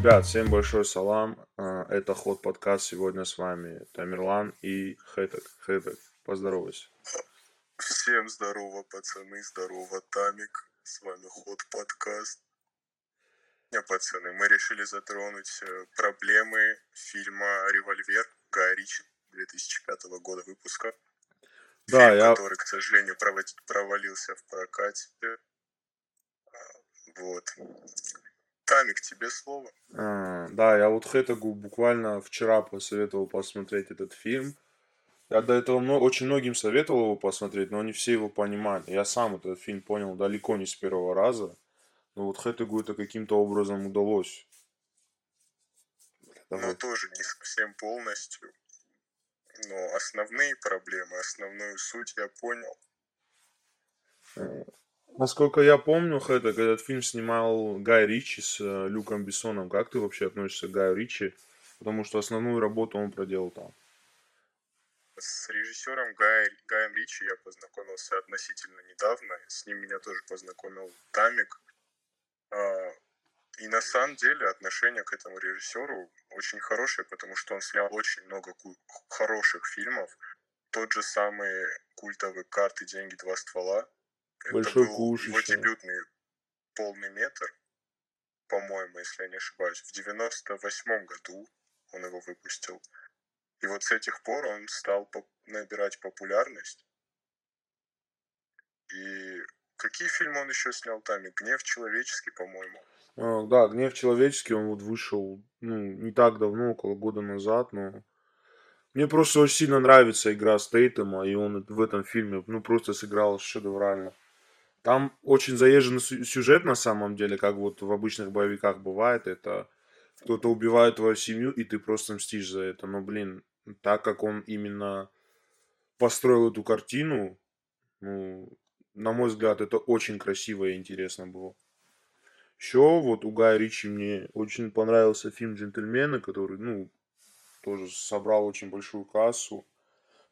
Ребят, всем большой салам. А, Это Ход подкаст. Сегодня с вами Тамерлан и Хэтек. Хэтек, поздоровайся. Всем здорово, пацаны, здорово, Тамик. С вами Ход подкаст. Не, пацаны, мы решили затронуть э, проблемы фильма «Револьвер» Гая Ричи 2005 года выпуска. Да, Фильм, я... который, к сожалению, провалился в прокате. А, Вот. Тамик, тебе слово. а, Да, я вот Хэтегу буквально вчера посоветовал посмотреть этот фильм. Я до этого мно- очень многим советовал его посмотреть, но не все его понимали. Я сам этот фильм понял далеко не с первого раза. Но вот Хэтегу это каким-то образом удалось. Но Давай. тоже не совсем полностью. Но основные проблемы, основную суть я понял. Насколько я помню, Хэтек, этот фильм снимал Гай Ричи с э, Люком Бессоном. Как ты вообще относишься к Гаю Ричи? Потому что основную работу он проделал там. С режиссером Гай, Гаем Ричи я познакомился относительно недавно. С ним меня тоже познакомил Тамик. А, И на самом деле отношение к этому режиссеру очень хорошее, потому что он снял очень много ку- хороших фильмов. Тот же самый культовый «Карты, деньги, два ствола». Это Большой был куш его дебютный полный метр, по-моему, если я не ошибаюсь. В 98 году он его выпустил. И вот с этих пор он стал поп- набирать популярность. И какие фильмы он еще снял там? И «Гнев человеческий», по-моему. А, Да, «Гнев человеческий», он вот вышел, ну, не так давно, около года назад, но... Мне просто очень сильно нравится игра Стейтема, и он в этом фильме, ну, просто сыграл шедеврально. Там очень заезженный сю- сюжет на самом деле, как вот в обычных боевиках бывает. Это кто-то убивает твою семью, и ты просто мстишь за это. Но, блин, так как он именно построил эту картину, ну, на мой взгляд, это очень красиво и интересно было. Еще вот у Гая Ричи мне очень понравился фильм «Джентльмены», который, ну, тоже собрал очень большую кассу.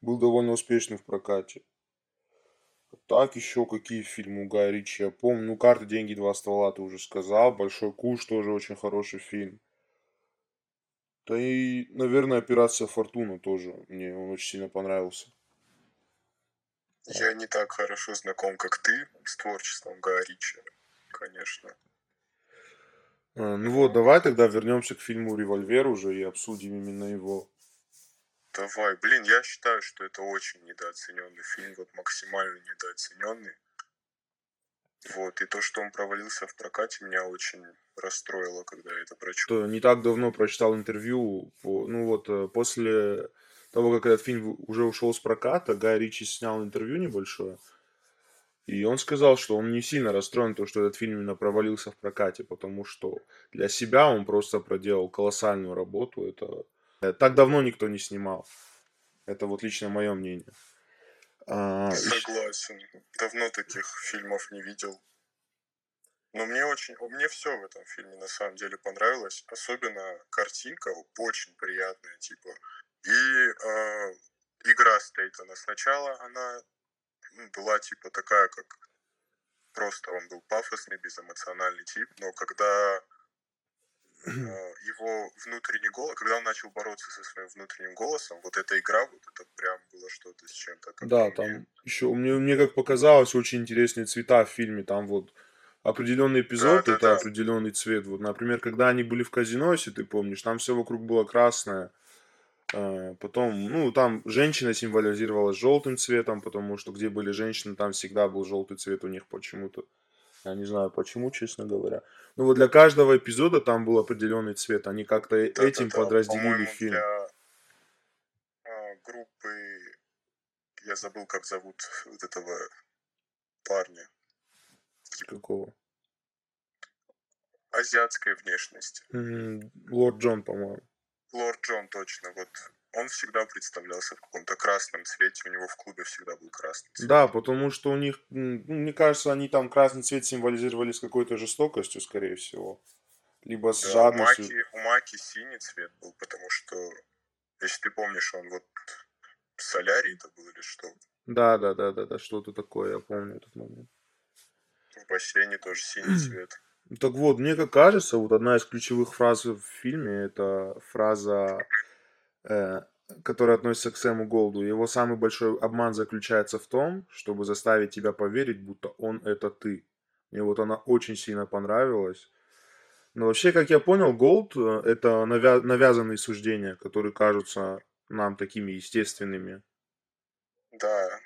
Был довольно успешный в прокате. Так, еще какие фильмы у Гая Ричи я помню. Ну, «Карты, деньги, два ствола» ты уже сказал. «Большой куш» тоже очень хороший фильм. Да и, наверное, «Операция Фортуна» тоже мне он очень сильно понравился. Я не так хорошо знаком, как ты, с творчеством Гая Ричи, конечно. А, Ну вот, давай тогда вернемся к фильму «Револьвер» уже и обсудим именно его. Давай, блин, я считаю, что это очень недооцененный фильм, вот максимально недооцененный. Вот, и то, что он провалился в прокате, меня очень расстроило, когда я это что не так давно прочитал интервью, ну вот э, после того, как этот фильм уже ушел с проката, Гай Ричи снял интервью небольшое, и он сказал, что он не сильно расстроен, то, что этот фильм именно провалился в прокате, потому что для себя он просто проделал колоссальную работу, это так давно никто не снимал. Это вот лично мое мнение. А, Согласен. Давно таких фильмов не видел. Но мне очень, мне все в этом фильме на самом деле понравилось. Особенно картинка очень приятная, типа. И э, игра Стейтона. Сначала она была типа такая, как просто он был пафосный, безэмоциональный тип. Но когда э, его внутренний голос, когда он начал бороться со своим внутренним голосом, вот эта игра, вот это прям было что-то с чем-то. Да, по мне. там еще мне, мне как показалось очень интересные цвета в фильме. Там вот определенный эпизод Да, да, это да. определенный цвет. Вот, например, когда они были в казино, если ты помнишь, там все вокруг было красное. Э, Потом, ну, там женщина символизировалась желтым цветом, потому что где были женщины, там всегда был желтый цвет у них почему-то. Я не знаю почему, честно говоря. Ну вот для каждого эпизода там был определенный цвет. Они как-то э- этим Да-да-да, подразделили по-моему, фильм. для а, группы, я забыл, как зовут вот этого парня, Какого? азиатской внешности. Лорд Джон, по-моему. Лорд Джон точно, вот он всегда представлялся в каком-то красном цвете, у него в клубе всегда был красный цвет. Да, потому что у них, ну, мне кажется, они там красный цвет символизировали с какой-то жестокостью, скорее всего. Либо с Да, у жадностью. Маки, у Маки синий цвет был, потому что, если ты помнишь, он вот солярий это был или что? Да, да, да, да, да, что-то такое, я помню этот момент. В бассейне тоже синий цвет. Так вот, мне как кажется, вот одна из ключевых фраз в фильме это фраза, э, которая относится к Сэму Голду. Его самый большой обман заключается в том, чтобы заставить тебя поверить, будто он это ты. Мне вот она очень сильно понравилась. Но вообще, как я понял, Голд э, это навя- навязанные суждения, которые кажутся нам такими естественными. Да.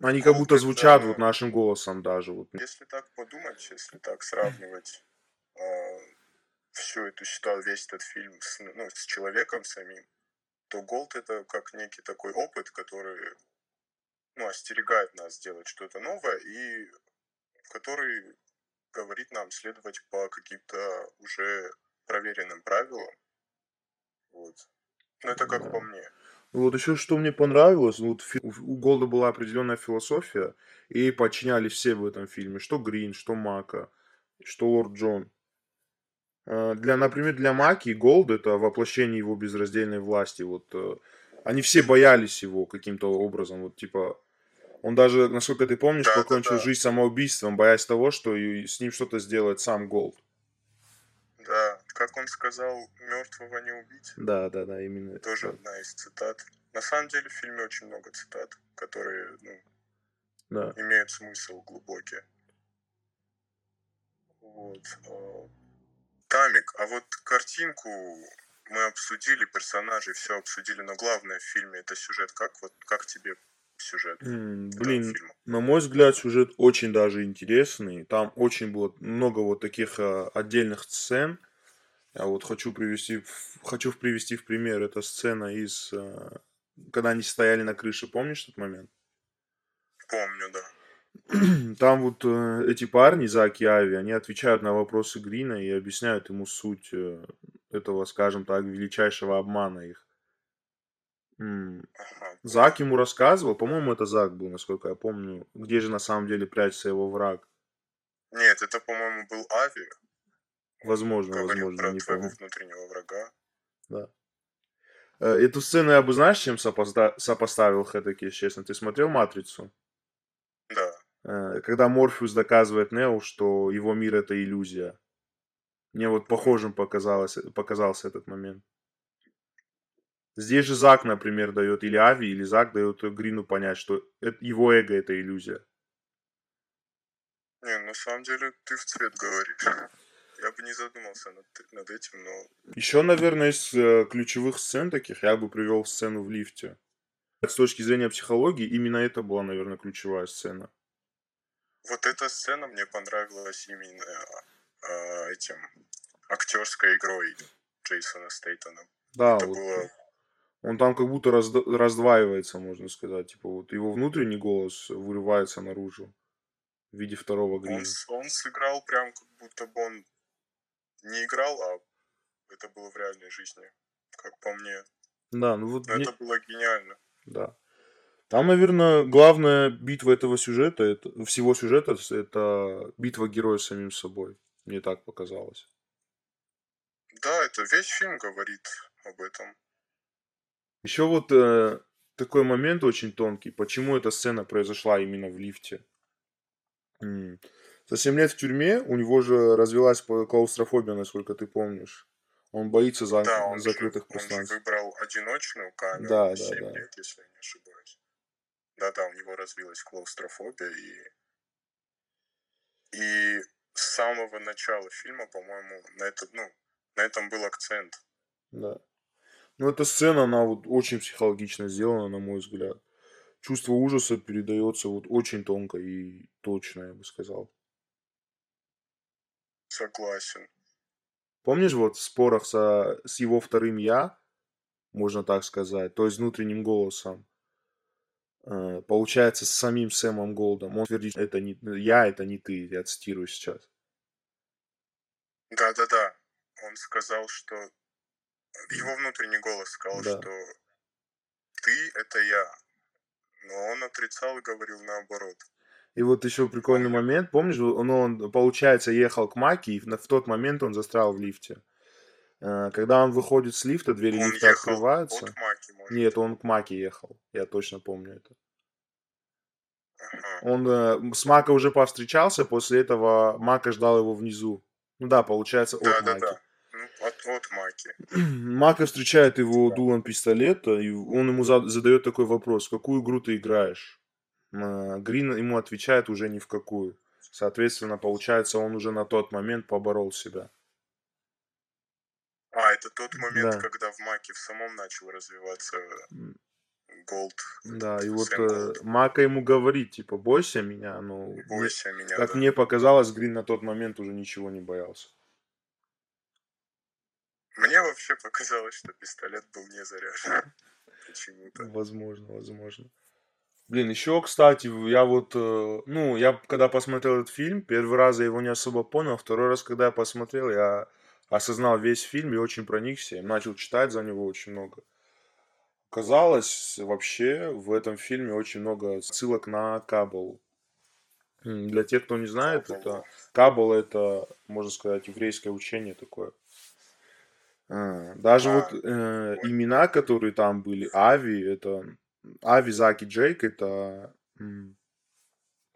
Они как будто звучат это, вот нашим голосом даже. Вот. если так подумать, если так сравнивать э, всю эту ситуацию, весь этот фильм с, ну, с человеком самим, то Голд это как некий такой опыт, который ну, остерегает нас сделать что-то новое и который говорит нам следовать по каким-то уже проверенным правилам. Вот. Ну, это как по мне. Вот еще что мне понравилось, ну, вот у Голда была определенная философия, и подчинялись все в этом фильме, что Грин, что Мака, что Лорд Джон. Э, Для, например, для Маки Голд это воплощение его безраздельной власти. Вот э, они все боялись его каким-то образом. Вот типа он даже, насколько ты помнишь, Да, покончил да. жизнь самоубийством, боясь того, что с ним что-то сделает сам Голд. Да, как он сказал, мертвого не убить. Да, да, да, именно это. Тоже да. одна из цитат. На самом деле в фильме очень много цитат, которые ну, Да. имеют смысл глубокий. Вот. Тамик, а вот картинку мы обсудили, персонажей все обсудили, но главное в фильме это сюжет. Как вот как тебе сюжет этого Блин, фильма? на мой взгляд, сюжет очень даже интересный. Там очень было много вот таких а, отдельных сцен. Я вот хочу привести, в- хочу привести в пример. Это сцена из, а, когда они стояли на крыше. Помнишь этот момент? Помню, да. Там вот э, эти парни, Зак и Ави, они отвечают на вопросы Грина и объясняют ему суть э, этого, скажем так, величайшего обмана их. М, Ага. Зак ему рассказывал, по-моему, это Зак был, насколько я помню, где же на самом деле прячется его враг. Нет, это, по-моему, был Ави. Он Возможно, говорил возможно, про не твоего помню. внутреннего врага. Да. Э, Эту сцену я бы, знаешь, чем сопоста- сопоставил Хэттеки, если честно? Ты смотрел «Матрицу»? Э, Когда Морфеус доказывает Нео, что его мир это иллюзия. Мне вот похожим показалось, показался этот момент. Здесь же Зак, например, дает или Ави, или Зак дает Грину понять, что его эго это иллюзия. Не, на самом деле ты в цвет говоришь. Я бы не задумался над, над этим, но Еще, наверное, из э, ключевых сцен таких я бы привел сцену в лифте. С точки зрения психологии, именно это была, наверное, ключевая сцена. Вот эта сцена мне понравилась именно а, этим актерской игрой Джейсона Стейтона. Да, Это вот было он там как будто разд- раздваивается, можно сказать. Типа вот его внутренний голос вырывается наружу в виде второго он, Грина. с- он сыграл прям как будто бы он не играл, а это было в реальной жизни, как по мне. Да, ну вот Но мне- это было гениально. Да. Там, наверное, главная битва этого сюжета, это, всего сюжета, это битва героя с самим собой. Мне так показалось. Да, это весь фильм говорит об этом. Еще вот э, такой момент очень тонкий. Почему эта сцена произошла именно в лифте? М. За 7 лет в тюрьме у него же развилась клаустрофобия, насколько ты помнишь. Он боится за- Да, он же, закрытых он же пространств. выбрал одиночную камеру Да, да, 7 да. лет, если я не ошибаюсь. Да-да, у него развилась клаустрофобия, и, и с самого начала фильма, по-моему, на, это, ну, на этом был акцент. Да. Ну, эта сцена, она вот очень психологично сделана, на мой взгляд. Чувство ужаса передается вот очень тонко и точно, я бы сказал. Согласен. Помнишь вот в спорах со, с его вторым «я», можно так сказать, то есть внутренним голосом, получается, с самим Сэмом Голдом, он твердит, это не я, это не ты, я цитирую сейчас. Да-да-да. Он сказал, что... Его внутренний голос сказал, Да. что ты — это я. Но он отрицал и говорил наоборот. И вот еще прикольный момент, помнишь, он, он, получается, ехал к Маке, и в, в тот момент он застрял в лифте. Э, Когда он выходит с лифта, двери Он лифта ехал открываются. от Маки, может. Нет, он к Маке ехал, я точно помню это. Ага. Он э, с Мака уже повстречался, после этого Мака ждал его внизу. Ну да, получается, от Да, Маки. да. Ну, от, от Маки. Мака встречает его Да. дулом пистолета, и он ему зад- задает такой вопрос, в какую игру ты играешь? А, Грин ему отвечает уже ни в какую. Соответственно, получается, он уже на тот момент поборол себя. А, это тот момент, Да. когда в Маке в самом начал развиваться Голд. Да, и вот э. Мака ему говорит, типа, бойся меня, но Бойся меня, как да. мне показалось, Грин на тот момент уже ничего не боялся. Мне вообще показалось, что пистолет был не заряжен. Почему-то. Возможно, возможно. Блин, еще, кстати, я вот, э, ну, я когда посмотрел этот фильм, первый раз я его не особо понял, второй раз, когда я посмотрел, я осознал весь фильм и очень проникся, и начал читать за него очень много. Казалось, вообще в этом фильме очень много ссылок на Каббалу. Для тех, кто не знает, это. Каббала это, можно сказать, еврейское учение такое. А, Даже А, вот э, имена, которые там были, Ави, это Ави, Зак и Джейк, это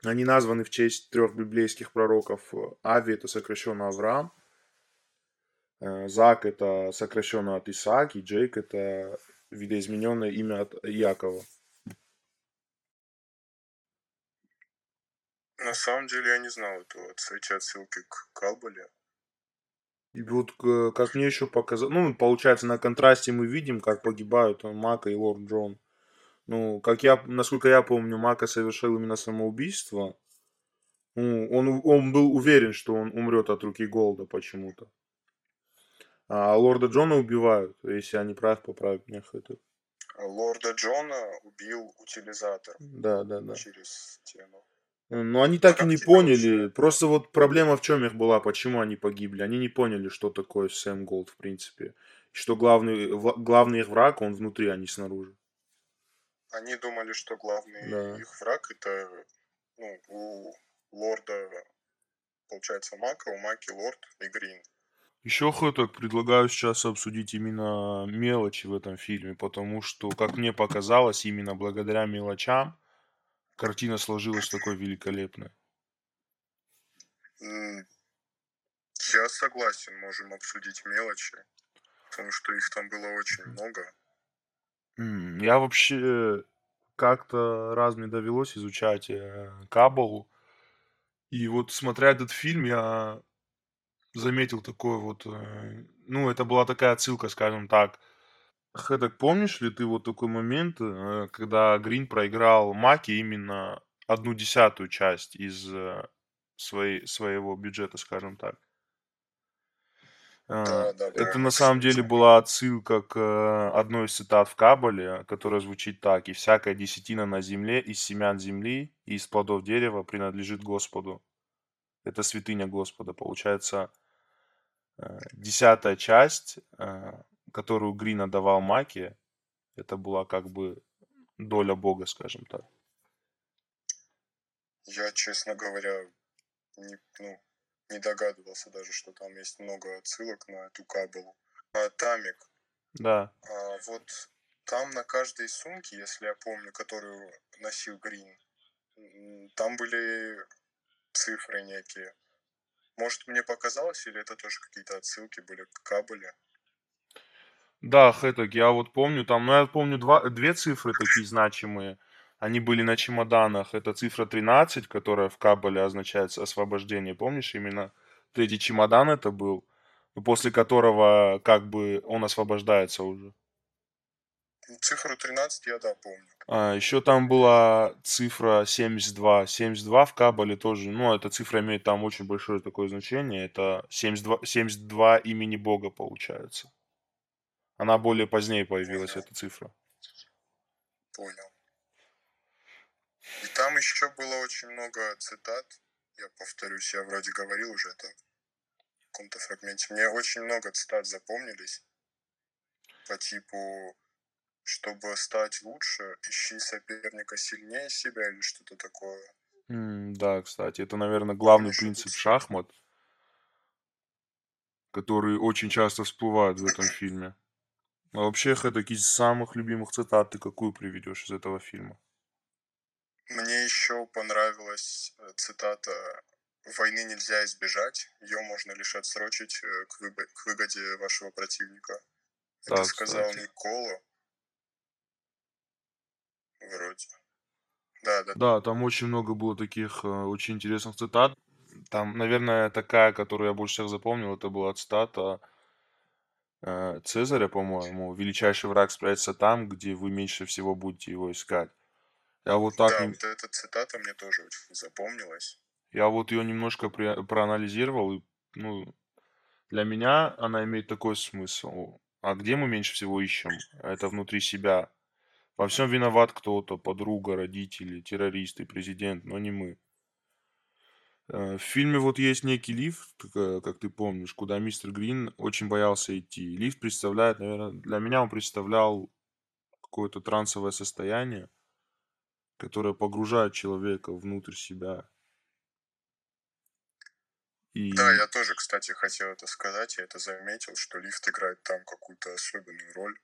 они названы в честь трех библейских пророков. Ави это сокращенно Авраам, Зак это сокращенно от Исаак, и Джейк это видоизмененное имя от Якова. На самом деле я не знал этого, эти отсылки к Калбале. И вот э, как мне еще показалось, ну, получается, на контрасте мы видим, как погибают э, Мака и Лорд Джон. Ну, как я, насколько я помню, Мака совершил именно самоубийство. Ну, он, он был уверен, что он умрет от руки Голда почему-то. А Лорда Джона убивают, если не прав, поправь меня это. Лорда Джона убил утилизатор Да, да, да. через стену. Но они так и как не поняли. вообще? Просто вот проблема в чем их была, почему они погибли. Они не поняли, что такое Сэм Голд, в принципе. И Что главный, главный их враг, он внутри, а не снаружи. Они думали, что главный Да. их враг это ну, у лорда, получается, Мака, у Маки лорд и Грин. Еще хоток предлагаю сейчас обсудить именно мелочи в этом фильме, потому что, как мне показалось, именно благодаря мелочам картина сложилась такой великолепной. Я согласен, можем обсудить мелочи, потому что их там было очень много. Я вообще как-то раз мне довелось изучать э, Кабалу, и вот смотря этот фильм, я заметил такое вот, э, ну, это была такая отсылка, скажем так. Хэдок, помнишь ли ты вот такой момент, э, когда Грин проиграл Маки именно одну десятую часть из э, своей, своего бюджета, скажем так? А, Да, да, Это да, на самом деле была отсылка к одной из цитат в Кабале, которая звучит так. «И всякая десятина на земле из семян земли и из плодов дерева принадлежит Господу». Это святыня Господа. Получается, десятая часть, э, которую Грин отдавал Маке, это была как бы доля Бога, скажем так. Я, честно говоря, не, ну, не догадывался даже, что там есть много отсылок на эту кабелу. А, Тамик, Да, а вот там на каждой сумке, если я помню, которую носил Грин, там были цифры некие. Может, мне показалось, или это тоже какие-то отсылки были к кабеле? да, Хэток, я вот помню там, ну я помню два, две цифры такие значимые. Они были на чемоданах. Это цифра 13, которая в Кабале означает освобождение. Помнишь, именно третий чемодан это был, после которого как бы он освобождается уже. Цифру 13 я, да, помню. А, еще там была цифра 72. 72 в Кабале тоже, ну, эта цифра имеет там очень большое такое значение. Это 72, 72 имени Бога получается. Она более позднее появилась, Понял. эта цифра. Понял. И там еще было очень много цитат. Я повторюсь, я вроде говорил уже это в каком-то фрагменте. Мне очень много цитат запомнились по типу чтобы стать лучше, ищи соперника сильнее себя или что-то такое. М, Да, кстати, это, наверное, главный Помнишь принцип шахмат, который очень часто всплывает в этом фильме. А вообще, Хэдок, из самых любимых цитат ты какую приведешь из этого фильма? Мне еще понравилась э, цитата войны нельзя избежать, ее можно лишь отсрочить э, к, выбо- к выгоде вашего противника. Это Да, сказал кстати. Никола. Вроде. Да, да. Да, там очень много было таких э, очень интересных цитат. Там, наверное, такая, которую я больше всех запомнил, это была цитата э, Цезаря, по-моему. «Величайший враг спрячется там, где вы меньше всего будете его искать». Я вот так, Да, вот эта цитата мне тоже очень запомнилась. я вот ее немножко пре- проанализировал, и, ну, для меня она имеет такой смысл. А где мы меньше всего ищем? Это внутри себя. Во всем виноват кто-то, подруга, родители, террористы, президент, но не мы. Э, В фильме вот есть некий лифт, э, как ты помнишь, куда мистер Грин очень боялся идти. Лифт представляет, наверное, для меня он представлял какое-то трансовое состояние, которое погружает человека внутрь себя. И Да, я тоже, кстати, хотел это сказать, я это заметил, что лифт играет там какую-то особенную роль.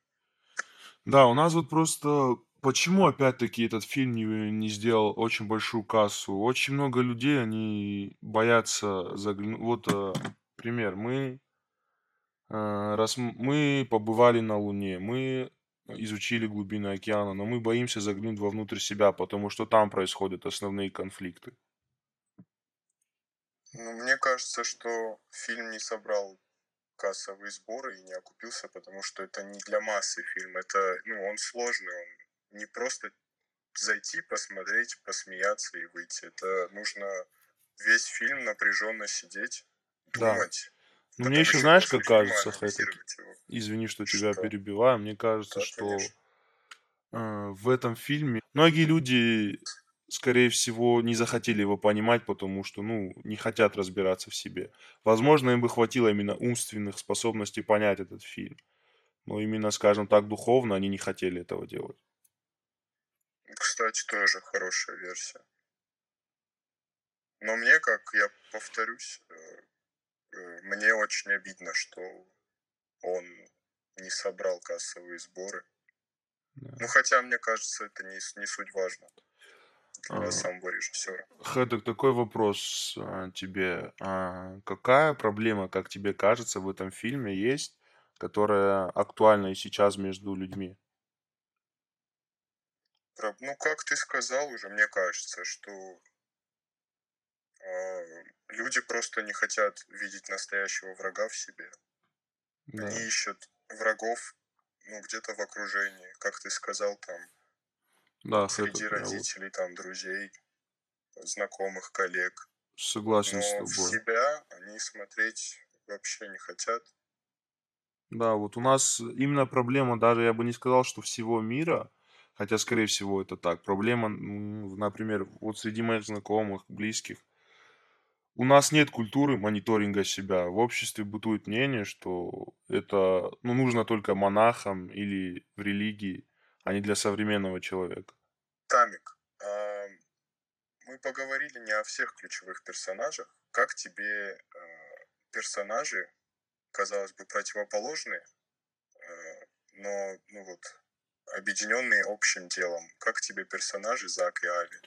Да, у нас вот просто почему опять-таки этот фильм не, не сделал очень большую кассу? Очень много людей, они боятся заглянуть. Вот э, пример. Мы Э, Раз мы побывали на Луне, мы изучили глубины океана, но мы боимся заглянуть вовнутрь себя, потому что там происходят основные конфликты. Ну, мне кажется, что фильм не собрал кассовые сборы и не окупился, потому что это не для массы фильм. Это, ну, он сложный, он не просто зайти, посмотреть, посмеяться и выйти. Это нужно весь фильм напряженно сидеть, Да. думать. Но мне потом еще, знаешь, как кажется, его. извини, что тебя Что? перебиваю, мне кажется, Да, что э, в этом фильме многие люди, скорее всего, не захотели его понимать, потому что, ну, не хотят разбираться в себе. Возможно, им бы хватило именно умственных способностей понять этот фильм. Но именно, скажем так, духовно они не хотели этого делать. Кстати, тоже хорошая версия. Но мне, как я повторюсь, э, э, мне очень обидно, что он не собрал кассовые сборы. Да. Ну, хотя, мне кажется, это не, не суть важно для А, самого режиссера. Хэдок, такой вопрос а, тебе. А, какая проблема, как тебе кажется, в этом фильме есть, которая актуальна и сейчас между людьми? Ну, как ты сказал уже, мне кажется, что э, люди просто не хотят видеть настоящего врага в себе. Да. Они ищут врагов, ну, где-то в окружении, как ты сказал, там, Да, среди вот родителей, там, друзей, знакомых, коллег. согласен с Но в тобой. себя они смотреть вообще не хотят. Да, вот у нас именно проблема, даже я бы не сказал, что всего мира, хотя, скорее всего, это так. Проблема, например, вот среди моих знакомых, близких, у нас нет культуры мониторинга себя. В обществе бытует мнение, что это ну, нужно только монахам или в религии, а не для современного человека. Тамик, мы поговорили не о всех ключевых персонажах. Как тебе э, персонажи, казалось бы, противоположные, э, но, ну вот, объединенные общим делом? Как тебе персонажи Зак и Ави?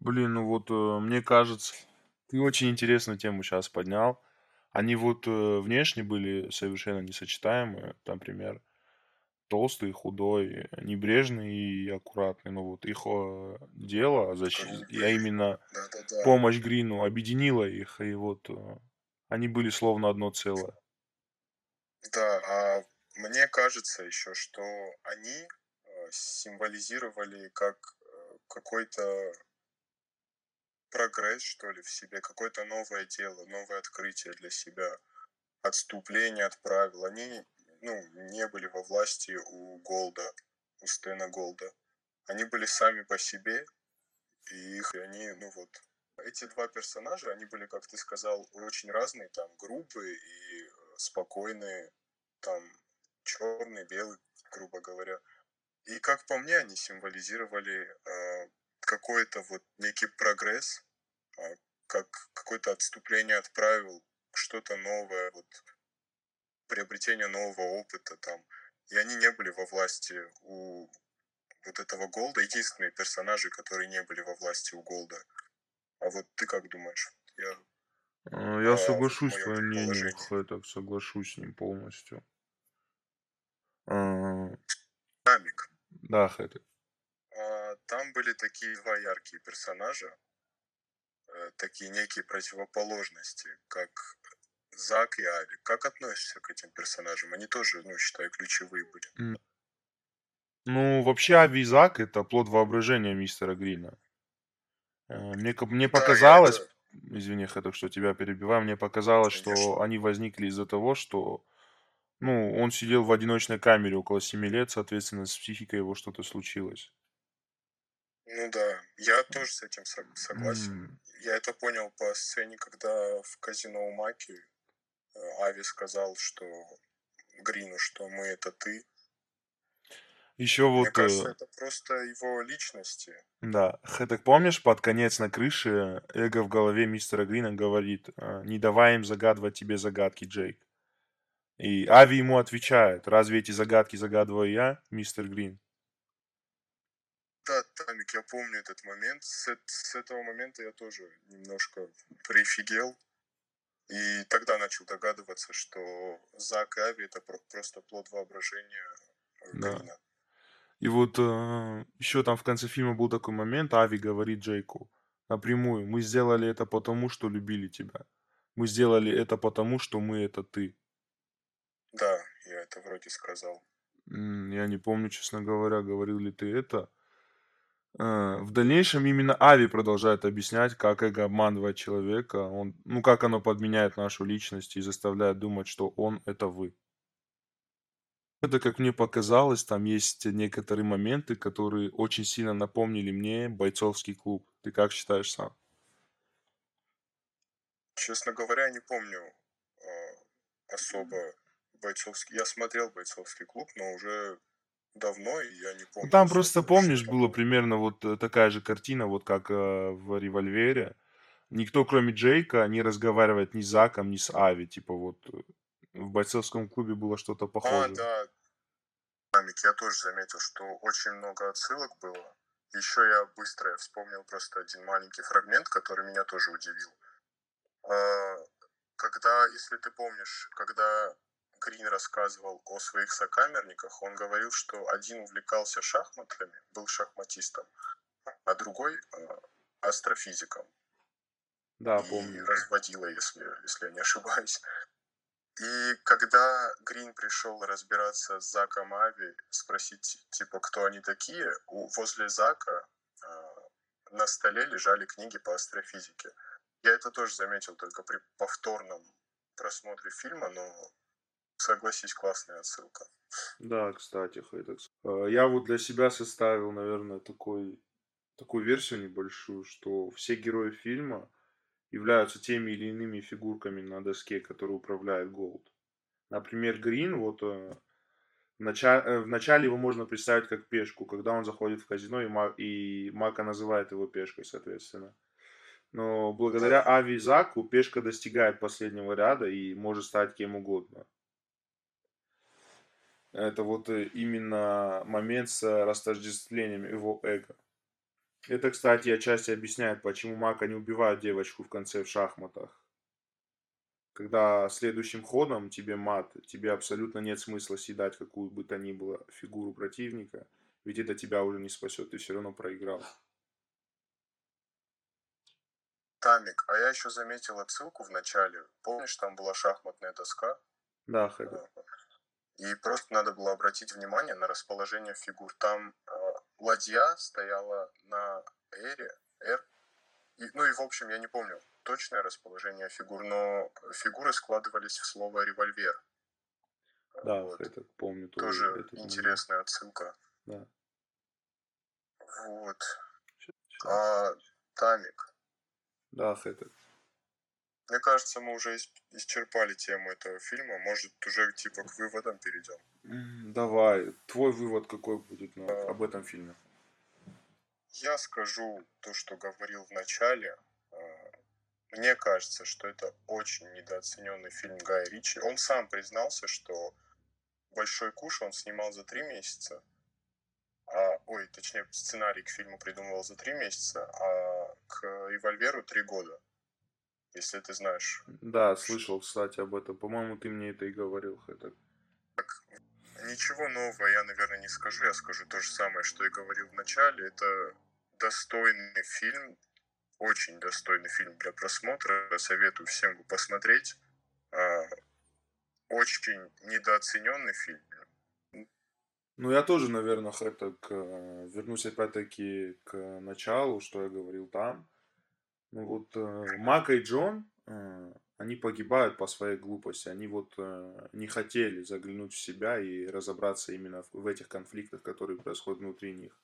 Блин, ну вот э, мне кажется, ты очень интересную тему сейчас поднял. Они вот внешне были совершенно несочетаемые. Например, толстый, худой, небрежный и аккуратный. Но вот их э, дело, защи- я Грубые. именно Да-да-да. помощь Грину объединила их, и вот э, они были словно одно целое. Да, а мне кажется еще, что они э, символизировали как какой-то прогресс, что ли, в себе, какое-то новое дело, новое открытие для себя, отступление от правил. Они, ну, не были во власти у Голда, у Стэна Голда. Они были сами по себе, и их, и они, ну вот, эти два персонажа, они были, как ты сказал, очень разные, там, грубые и э, спокойные, там, черный, белый, грубо говоря. И, как по мне, они символизировали э, какой-то вот некий прогресс, э, как какое-то отступление от правил, что-то новое, вот, приобретение нового опыта там. И они не были во власти у вот этого Голда, единственные персонажи, которые не были во власти у Голда. А вот ты как думаешь? Я А, Я а, соглашусь с твоим мнением, предположение. Хэток, соглашусь с ним полностью. А, Динамик. Да, Хэток. А, Там были такие два яркие персонажа, э, такие некие противоположности, как Зак и Ави. Как относишься к этим персонажам? Они тоже, ну, считай, ключевые были. Ну, вообще, Ави и Зак — это плод воображения мистера Грина. Э, Мне, мне Да, показалось, это- извини, Хэток, что тебя перебиваю, мне показалось, что Конечно. они возникли из-за того, что, ну, он сидел в одиночной камере около 7 лет, соответственно, с психикой его что-то случилось. Ну да, я тоже с этим сог- согласен. М, Я это понял по сцене, когда в казино у Маки Ави сказал, что Грину, что мы это ты. Еще Мне вот, кажется, э, это просто его личности. да, Хэток, помнишь, под конец на крыше эго в голове мистера Грина говорит, э, не давай им загадывать тебе загадки, Джейк. И Ави ему отвечает, разве эти загадки загадываю я, мистер Грин? Да, Тамик, я помню этот момент. С, с этого момента я тоже немножко прифигел. И тогда начал догадываться, что Зак и Ави это про- просто плод воображения э, Да. Грина. И вот еще там в конце фильма был такой момент, Ави говорит Джейку напрямую, мы сделали это потому, что любили тебя. Мы сделали это потому, что мы это ты. Да, я это вроде сказал. Я не помню, честно говоря, говорил ли ты это. Э, В дальнейшем именно Ави продолжает объяснять, как эго обманывает человека, он, ну как оно подменяет нашу личность и заставляет думать, что он это вы. Это, как мне показалось, там есть некоторые моменты, которые очень сильно напомнили мне бойцовский клуб. Ты как считаешь сам? Честно говоря, не помню э, особо бойцовский. Я смотрел бойцовский клуб, но уже давно, и я не Ну, помню. там просто, помнишь, было примерно вот э, такая же картина, вот как э, в «Револьвере». Никто, кроме Джейка, не разговаривает ни с Заком, ни с Ави. Типа вот э, в бойцовском клубе было что-то А, похожее. да. Динамик, я тоже заметил, что очень много отсылок было. Еще я быстро вспомнил просто один маленький фрагмент, который меня тоже удивил. А, Когда, если ты помнишь, когда Грин рассказывал о своих сокамерниках, он говорил, что один увлекался шахматами, был шахматистом, а другой э, астрофизиком. Да, и помню. разводила, если, если я не ошибаюсь. И когда Грин пришел разбираться с Заком Ави, спросить, типа, кто они такие, у, возле Зака э, на столе лежали книги по астрофизике. Я это тоже заметил только при повторном просмотре фильма, но согласись, классная отсылка. Да, кстати, Хайтекс. Э, Я вот для себя составил, наверное, такой, такую версию небольшую, что все герои фильма являются теми или иными фигурками на доске, которые управляет Голд. Например, Грин, вот э, в начале, э, в начале его можно представить как пешку, когда он заходит в казино, и, Ма- и Мака называет его пешкой, соответственно. Но благодаря Ави и Заку пешка достигает последнего ряда и может стать кем угодно. Это вот э, именно момент с растождествлением его эго. Это, кстати, отчасти объясняет, почему Мака не убивает девочку в конце в шахматах. Когда следующим ходом тебе мат, тебе абсолютно нет смысла съедать какую бы то ни было фигуру противника, ведь это тебя уже не спасет, ты все равно проиграл. Тамик, а я еще заметил отсылку в начале. Помнишь, там была шахматная доска? Да, Хэдэ. И просто надо было обратить внимание на расположение фигур. Там э, ладья стояла на эре, р. И, ну и в общем, я не помню точное расположение фигур, но фигуры складывались в слово револьвер. Да, Вот. это помню Тоже этот момент. интересная отсылка. Да. Вот. Щас. А, Тамик, Да, это. Мне кажется, мы уже ис- исчерпали тему этого фильма. Может, уже типа к выводам перейдем. Давай, твой вывод какой будет на, об этом фильме? Я скажу то, что говорил в начале. Э, Мне кажется, что это очень недооцененный фильм Гая Ричи. Он сам признался, что «Большой куш» он снимал за три месяца. А, ой, точнее, сценарий к фильму придумывал за три месяца, а к «Револьверу» три года. Если ты знаешь. Да, слышал, кстати, об этом. По-моему, ты мне это и говорил, это. Так, ничего нового я, наверное, не скажу. Я скажу то же самое, что и говорил в начале. Это достойный фильм, очень достойный фильм для просмотра. Советую всем его посмотреть. А, очень недооцененный фильм. Ну, я тоже, наверное, это к, вернусь опять-таки к началу, что я говорил там. Ну вот э, Мака и Джон, э, они погибают по своей глупости. Они вот э, не хотели заглянуть в себя и разобраться именно в, этих конфликтах, которые происходят внутри них.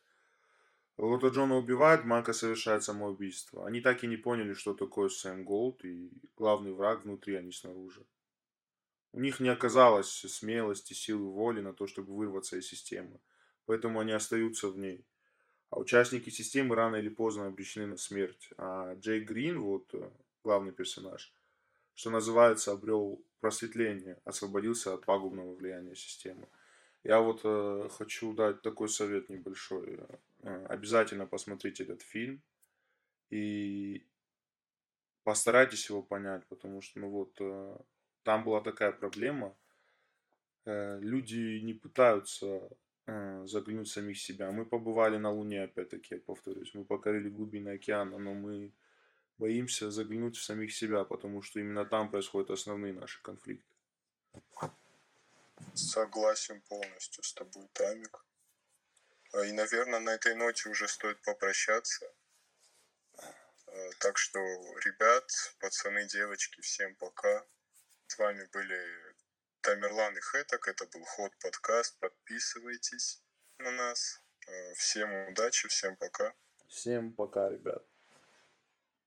Вот Джона убивают, Мака совершает самоубийство. Они так и не поняли, что такое Сэм Голд и главный враг внутри, а не снаружи. У них не оказалось смелости, силы воли на то, чтобы вырваться из системы. Поэтому они остаются в ней. А участники системы рано или поздно обречены на смерть. А Джей Грин, вот э, главный персонаж, что называется, обрел просветление, освободился от пагубного влияния системы. Я вот э, хочу дать такой совет небольшой. Э, обязательно посмотрите этот фильм и постарайтесь его понять, потому что, ну вот, э, там была такая проблема. Э, люди не пытаются заглянуть в самих себя. Мы побывали на Луне, опять-таки, я повторюсь. Мы покорили глубины океана, но мы боимся заглянуть в самих себя, потому что именно там происходят основные наши конфликты. Согласен полностью с тобой, Тамик. А, и, наверное, на этой ноте уже стоит попрощаться. А, так что, ребят, пацаны, девочки, всем пока. С вами были Тамерлан и Хэток. Это был Ход подкаст. Подписывайтесь на нас. Э, всем удачи, всем пока. Всем пока, ребят.